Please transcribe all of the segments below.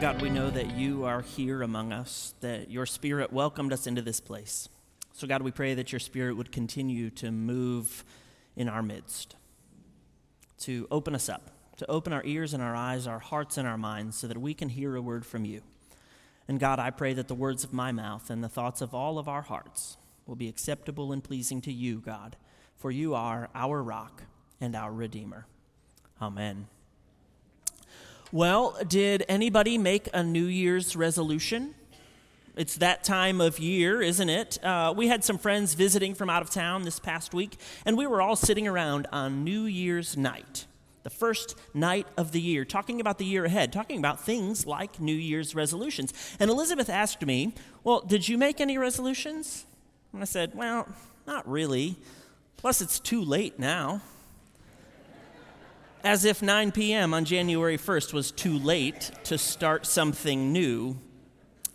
God, we know that you are here among us, that your spirit welcomed us into this place. So, God, we pray that your spirit would continue to move in our midst, to open us up, to open our ears and our eyes, our hearts and our minds, so that we can hear a word from you. And God, I pray that the words of my mouth and the thoughts of all of our hearts will be acceptable and pleasing to you, God, for you are our rock and our Redeemer. Amen. Well, did anybody make a New Year's resolution? It's that time of year, isn't it? Uh, we had some friends visiting from out of town this past week, and we were all sitting around on New Year's night, the first night of the year, talking about the year ahead, talking about things like New Year's resolutions. And Elizabeth asked me, Well, did you make any resolutions? And I said, Well, not really. Plus, it's too late now as if 9 p.m. on January 1st was too late to start something new.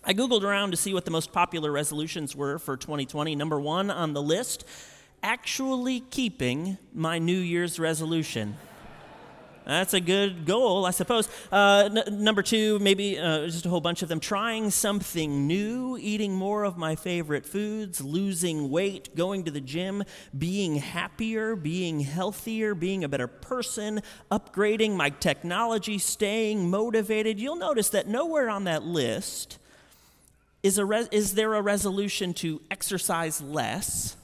I Googled around to see what the most popular resolutions were for 2020. Number one on the list actually keeping my New Year's resolution. That's a good goal, I suppose. Uh, n- number two, maybe uh, just a whole bunch of them trying something new, eating more of my favorite foods, losing weight, going to the gym, being happier, being healthier, being a better person, upgrading my technology, staying motivated. You'll notice that nowhere on that list is, a re- is there a resolution to exercise less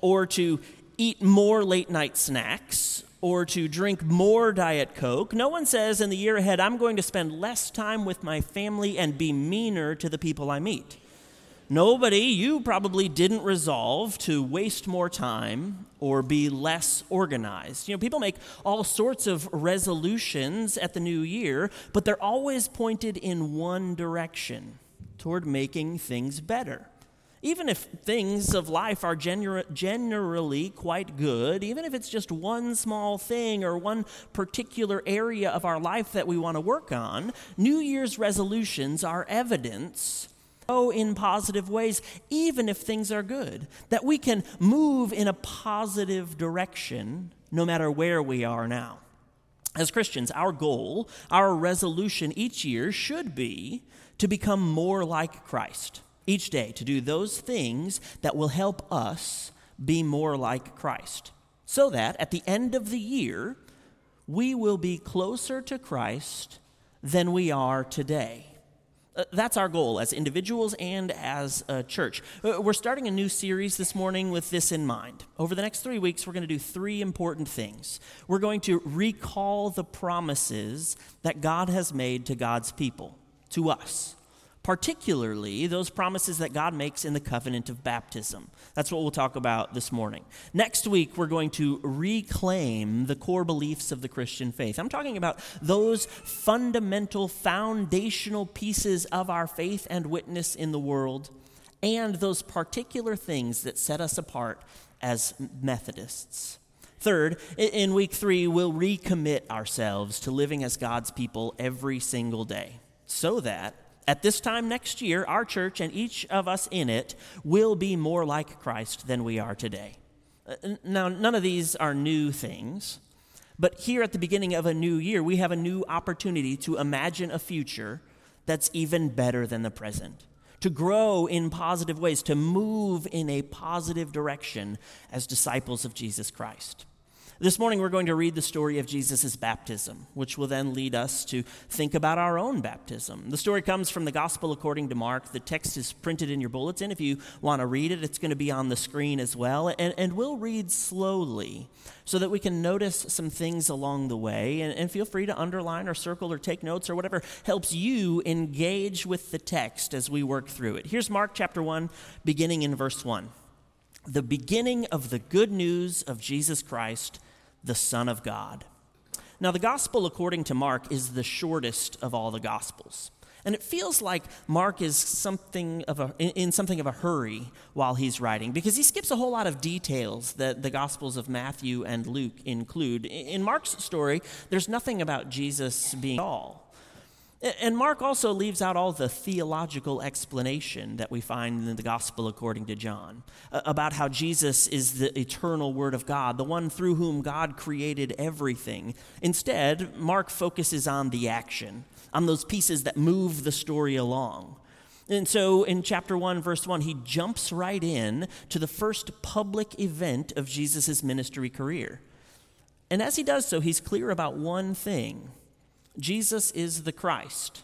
or to eat more late night snacks or to drink more Diet Coke. No one says in the year ahead, I'm going to spend less time with my family and be meaner to the people I meet. Nobody, you probably didn't resolve to waste more time or be less organized. You know, people make all sorts of resolutions at the new year, but they're always pointed in one direction toward making things better. Even if things of life are gener- generally quite good, even if it's just one small thing or one particular area of our life that we want to work on, New Year's resolutions are evidence grow in positive ways, even if things are good. That we can move in a positive direction no matter where we are now. As Christians, our goal, our resolution each year should be to become more like Christ each day to do those things that will help us be more like Christ. So that at the end of the year, we will be closer to Christ than we are today. Uh, that's our goal as individuals and as a church. Uh, we're starting a new series this morning with this in mind. Over the next three weeks, we're going to do three important things. We're going to recall the promises that God has made to God's people, to us particularly those promises that God makes in the covenant of baptism. That's what we'll talk about this morning. Next week, we're going to reclaim the core beliefs of the Christian faith. I'm talking about those fundamental, foundational pieces of our faith and witness in the world, and those particular things that set us apart as Methodists. Third, in week three, we'll recommit ourselves to living as God's people every single day so that at this time next year, our church and each of us in it will be more like Christ than we are today. Uh, now, none of these are new things, but here at the beginning of a new year, we have a new opportunity to imagine a future that's even better than the present, to grow in positive ways, to move in a positive direction as disciples of Jesus Christ. This morning, we're going to read the story of Jesus' baptism, which will then lead us to think about our own baptism. The story comes from the Gospel according to Mark. The text is printed in your bulletin. If you want to read it, it's going to be on the screen as well. And, and we'll read slowly so that we can notice some things along the way. And, and feel free to underline or circle or take notes or whatever helps you engage with the text as we work through it. Here's Mark chapter 1, beginning in verse 1 the beginning of the good news of Jesus Christ, the Son of God. Now, the gospel according to Mark is the shortest of all the gospels. And it feels like Mark is something of a, in something of a hurry while he's writing because he skips a whole lot of details that the Gospels of Matthew and Luke include. In Mark's story, there's nothing about Jesus being all. And Mark also leaves out all the theological explanation that we find in the Gospel according to John about how Jesus is the eternal Word of God, the one through whom God created everything. Instead, Mark focuses on the action, on those pieces that move the story along. And so in chapter 1, verse 1, he jumps right in to the first public event of Jesus' ministry career. And as he does so, he's clear about one thing Jesus is the Christ.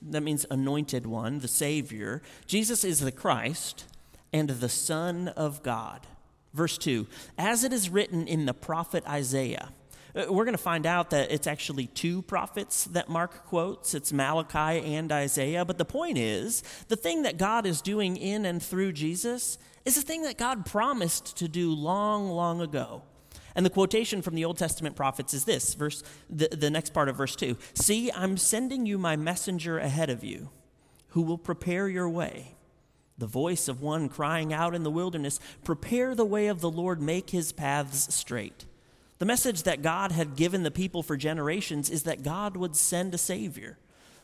That means anointed one, the Savior. Jesus is the Christ and the Son of God. Verse 2 As it is written in the prophet Isaiah, uh, we're going to find out that it's actually two prophets that Mark quotes. It's Malachi and Isaiah. But the point is, the thing that God is doing in and through Jesus is a thing that God promised to do long, long ago. And the quotation from the Old Testament prophets is this verse, the, the next part of verse 2 See, I'm sending you my messenger ahead of you, who will prepare your way. The voice of one crying out in the wilderness, Prepare the way of the Lord, make his paths straight. The message that God had given the people for generations is that God would send a Savior.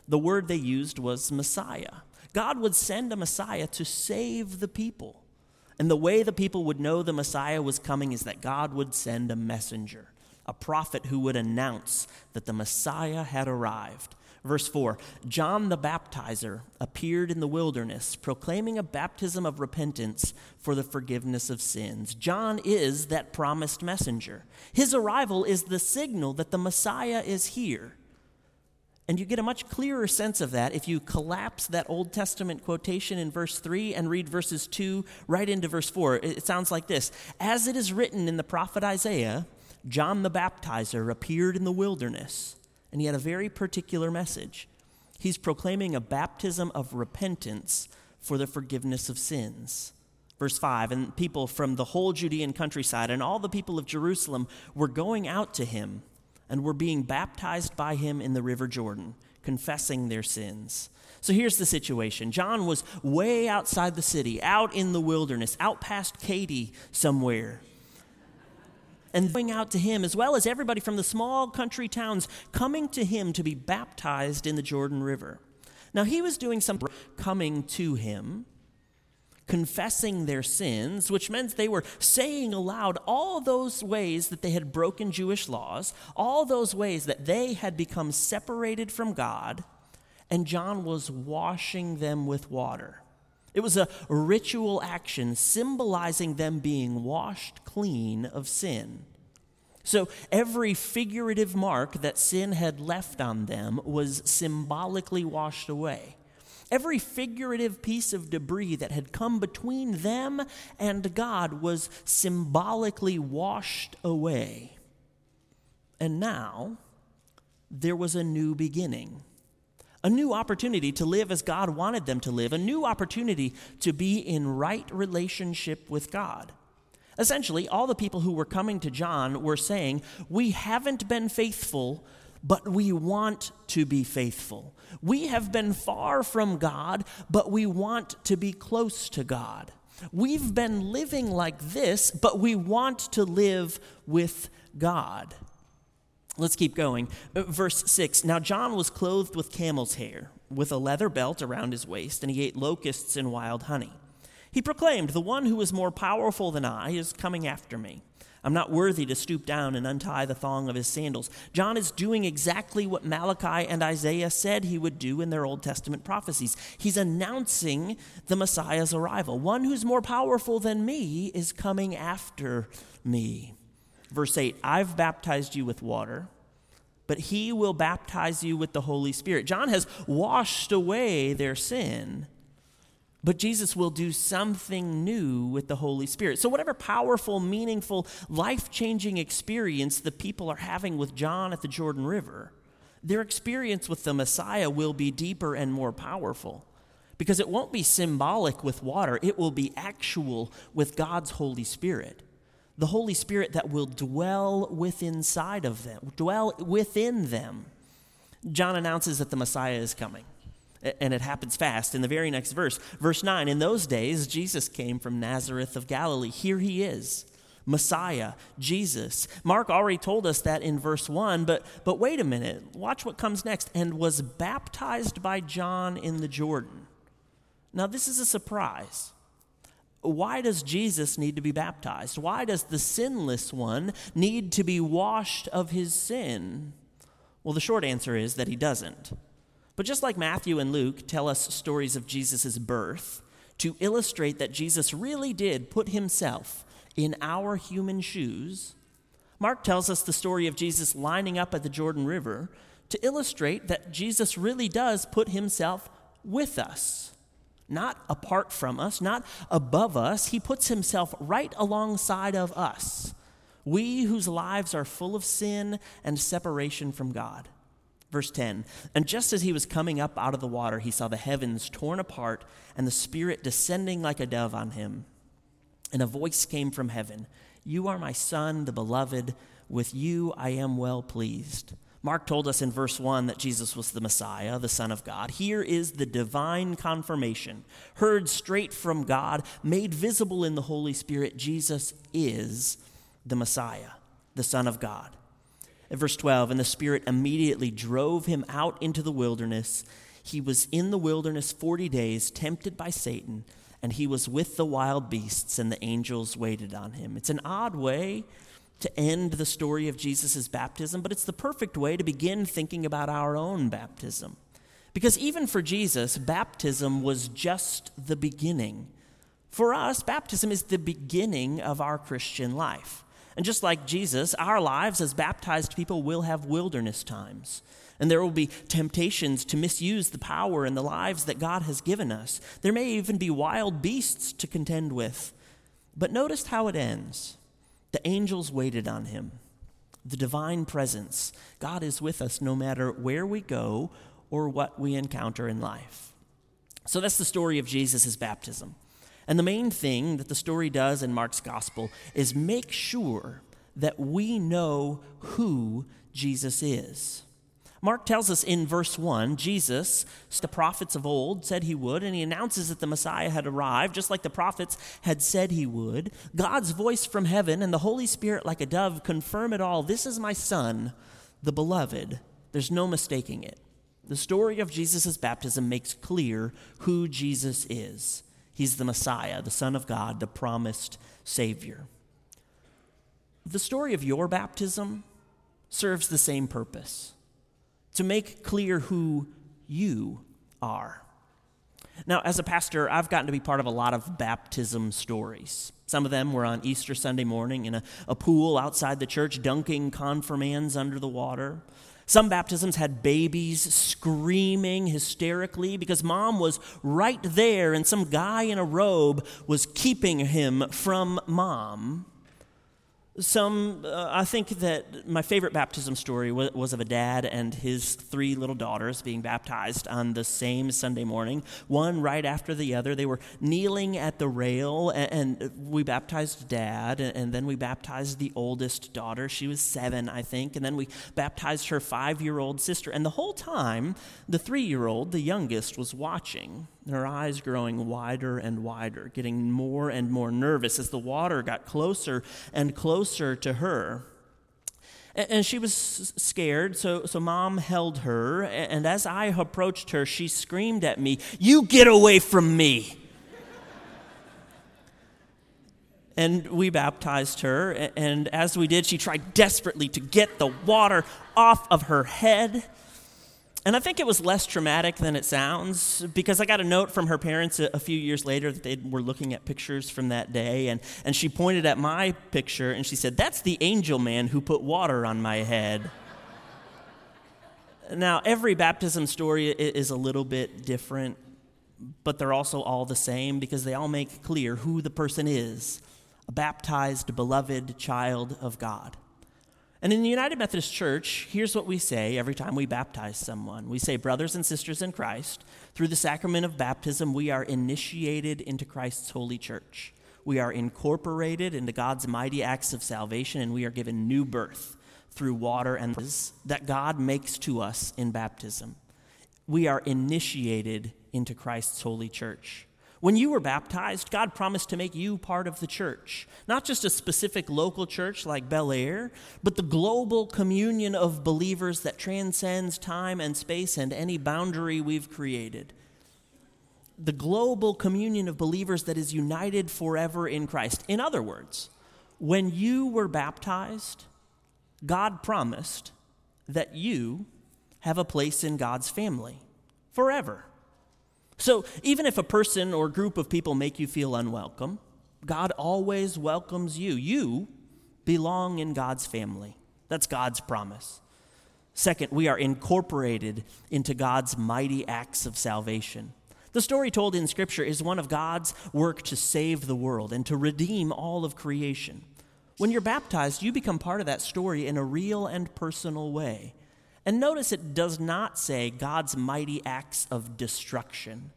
The word they used was Messiah. God would send a Messiah to save the people. And the way the people would know the Messiah was coming is that God would send a messenger, a prophet who would announce that the Messiah had arrived. Verse 4 John the baptizer appeared in the wilderness, proclaiming a baptism of repentance for the forgiveness of sins. John is that promised messenger. His arrival is the signal that the Messiah is here. And you get a much clearer sense of that if you collapse that Old Testament quotation in verse 3 and read verses 2 right into verse 4. It sounds like this As it is written in the prophet Isaiah, John the baptizer appeared in the wilderness, and he had a very particular message. He's proclaiming a baptism of repentance for the forgiveness of sins. Verse 5 And people from the whole Judean countryside and all the people of Jerusalem were going out to him and were being baptized by him in the river Jordan, confessing their sins. So here's the situation John was way outside the city, out in the wilderness, out past Katy somewhere. And going out to him, as well as everybody from the small country towns coming to him to be baptized in the Jordan River. Now, he was doing some coming to him confessing their sins, which meant they were saying aloud all those ways that they had broken Jewish laws, all those ways that they had become separated from God, and John was washing them with water. It was a ritual action symbolizing them being washed clean of sin. So every figurative mark that sin had left on them was symbolically washed away. Every figurative piece of debris that had come between them and God was symbolically washed away. And now there was a new beginning, a new opportunity to live as God wanted them to live, a new opportunity to be in right relationship with God. Essentially, all the people who were coming to John were saying, We haven't been faithful but we want to be faithful. We have been far from God, but we want to be close to God. We've been living like this, but we want to live with God. Let's keep going. Uh, verse 6 Now John was clothed with camel's hair, with a leather belt around his waist, and he ate locusts and wild honey. He proclaimed, The one who is more powerful than I is coming after me I'm not worthy to stoop down and untie the thong of his sandals. John is doing exactly what Malachi and Isaiah said he would do in their Old Testament prophecies. He's announcing the Messiah's arrival. One who's more powerful than me is coming after me. Verse 8 I've baptized you with water, but he will baptize you with the Holy Spirit. John has washed away their sin but Jesus will do something new with the Holy Spirit. So, whatever powerful, meaningful, life changing experience the people are having with John at the Jordan River, their experience with the Messiah will be deeper and more powerful. Because it won't be symbolic with water, it will be actual with God's Holy Spirit. The Holy Spirit that will dwell within inside of them, dwell within them. John announces that the Messiah is coming and it happens fast in the very next verse. Verse 9 In those days, Jesus came from Nazareth of Galilee. Here he is, Messiah, Jesus. Mark already told us that in verse 1, but, but wait a minute. Watch what comes next. And was baptized by John in the Jordan. Now, this is a surprise. Why does Jesus need to be baptized? Why does the sinless one need to be washed of his sin? Well, the short answer is that he doesn't. But just like Matthew and Luke tell us stories of Jesus' birth to illustrate that Jesus really did put himself in our human shoes, Mark tells us the story of Jesus lining up at the Jordan River to illustrate that Jesus really does put himself with us, not apart from us, not above us. He puts himself right alongside of us, we whose lives are full of sin and separation from God. Verse 10 And just as he was coming up out of the water, he saw the heavens torn apart and the Spirit descending like a dove on him. And a voice came from heaven You are my Son, the beloved. With you I am well pleased. Mark told us in verse 1 that Jesus was the Messiah, the Son of God. Here is the divine confirmation, heard straight from God, made visible in the Holy Spirit. Jesus is the Messiah, the Son of God. Verse 12, and the Spirit immediately drove him out into the wilderness. He was in the wilderness 40 days, tempted by Satan and he was with the wild beasts, and the angels waited on him. It's an odd way to end the story of Jesus' baptism, but it's the perfect way to begin thinking about our own baptism. Because even for Jesus, baptism was just the beginning. For us, baptism is the beginning of our Christian life. And just like Jesus, our lives as baptized people will have wilderness times and there will be temptations to misuse the power and the lives that God has given us. There may even be wild beasts to contend with. But notice how it ends. The angels waited on him. The divine presence. God is with us no matter where we go or what we encounter in life. So that's the story of Jesus' baptism. And the main thing that the story does in Mark's gospel is make sure that we know who Jesus is. Mark tells us in verse 1 Jesus, the prophets of old, said he would, and he announces that the Messiah had arrived, just like the prophets had said he would. God's voice from heaven and the Holy Spirit, like a dove, confirm it all. This is my Son, the beloved. There's no mistaking it. The story of Jesus' baptism makes clear who Jesus is. He's the Messiah, the Son of God, the promised Savior. The story of your baptism serves the same purpose to make clear who you are. Now, as a pastor, I've gotten to be part of a lot of baptism stories. Some of them were on Easter Sunday morning in a, a pool outside the church, dunking confirmands under the water. Some baptisms had babies screaming hysterically because mom was right there and some guy in a robe was keeping him from mom. Some, uh, I think that my favorite baptism story was, was, of a dad and his three little daughters being baptized on the same Sunday morning, one right after the other. They were kneeling at the rail, and, and we baptized dad, and, and, then we baptized the oldest daughter. She was seven, I think, and then we baptized her five year old sister. And the whole time, the three year old, the youngest, was watching her eyes growing wider and wider, getting more and more nervous as the water got closer and closer to her. And she was scared, so, so mom held her. And as I approached her, she screamed at me, You get away from me! and we baptized her. And as we did, she tried desperately to get the water off of her head. And I think it was less traumatic than it sounds because I got a note from her parents a, a, few years later that they were looking at pictures from that day. And, and she pointed at my picture and she said, That's the angel man who put water on my head. now, every baptism story is a little bit different, but they're also all the same because they all make clear who the person is a baptized, beloved child of God. And in the United Methodist Church, here's what we say every time we baptize someone we say, Brothers and sisters in Christ, through the sacrament of baptism, we are initiated into Christ's holy church. We are incorporated into God's mighty acts of salvation, and we are given new birth through water and that God makes to us in baptism. We are initiated into Christ's holy church. When you were baptized, God promised to make you part of the church, not just a specific local church like Bel Air, but the global communion of believers that transcends time and space and any boundary we've created. The global communion of believers that is united forever in Christ. In other words, when you were baptized, God promised that you have a place in God's family forever. So even if a person or group of people make you feel unwelcome, God always welcomes you. You belong in God's family. That's God's promise. Second, we are incorporated into God's mighty acts of salvation. The story told in Scripture is one of God's work to save the world and to redeem all of creation. When you're baptized, you become part of that story in a real and personal way. And notice it does not say God's mighty acts of destruction.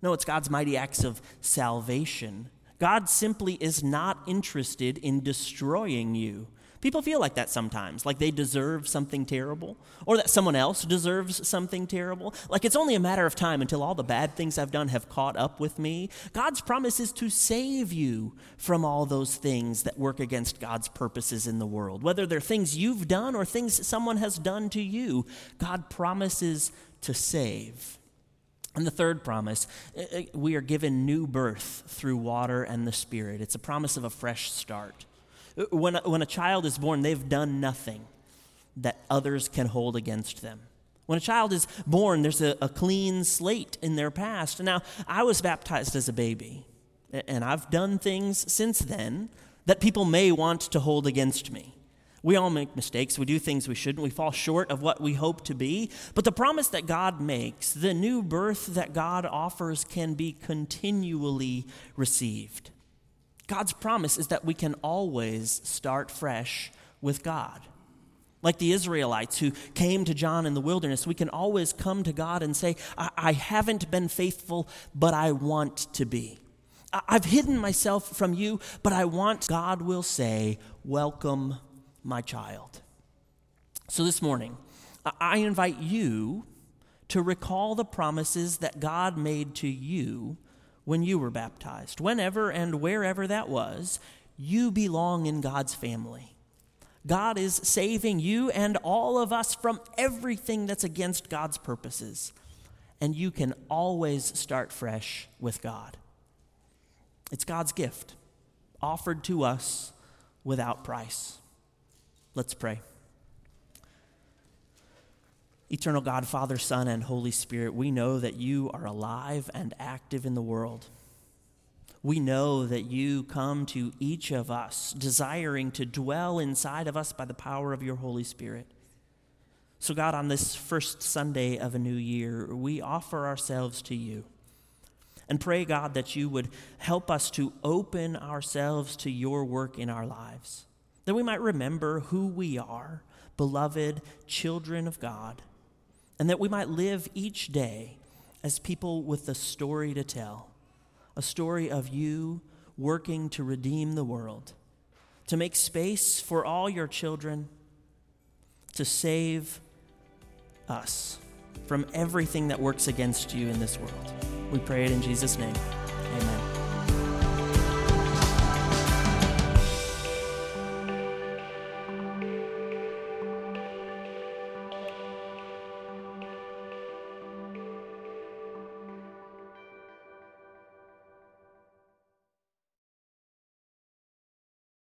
No, it's God's mighty acts of salvation. God simply is not interested in destroying you. People feel like that sometimes, like they deserve something terrible, or that someone else deserves something terrible. Like it's only a matter of time until all the bad things I've done have caught up with me. God's promise is to save you from all those things that work against God's purposes in the world. Whether they're things you've done or things someone has done to you, God promises to save. And the third promise, uh, uh, we are given new birth through water and the Spirit. It's a promise of a fresh start. When a, when a child is born, they've done nothing that others can hold against them. When a child is born, there's a, a clean slate in their past. Now, I was baptized as a baby, and I've done things since then that people may want to hold against me. We all make mistakes. We do things we shouldn't. We fall short of what we hope to be. But the promise that God makes, the new birth that God offers, can be continually received. God's promise is that we can always start fresh with God. Like the Israelites who came to John in the wilderness, we can always come to God and say, I, I haven't been faithful, but I want to be. I- I've hidden myself from you, but I want, God will say, Welcome, my child. So this morning, I invite you to recall the promises that God made to you when you were baptized. Whenever and wherever that was, you belong in God's family. God is saving you and all of us from everything that's against God's purposes. And you can always start fresh with God. It's God's gift, offered to us without price. Let's pray. Eternal God, Father, Son, and Holy Spirit, we know that you are alive and active in the world. We know that you come to each of us, desiring to dwell inside of us by the power of your Holy Spirit. So, God, on this first Sunday of a new year, we offer ourselves to you and pray, God, that you would help us to open ourselves to your work in our lives, that we might remember who we are, beloved children of God and that we might live each day as people with a story to tell a story of you working to redeem the world, to make space for all your children, to save us from everything that works against you in this world. We pray it in Jesus' name.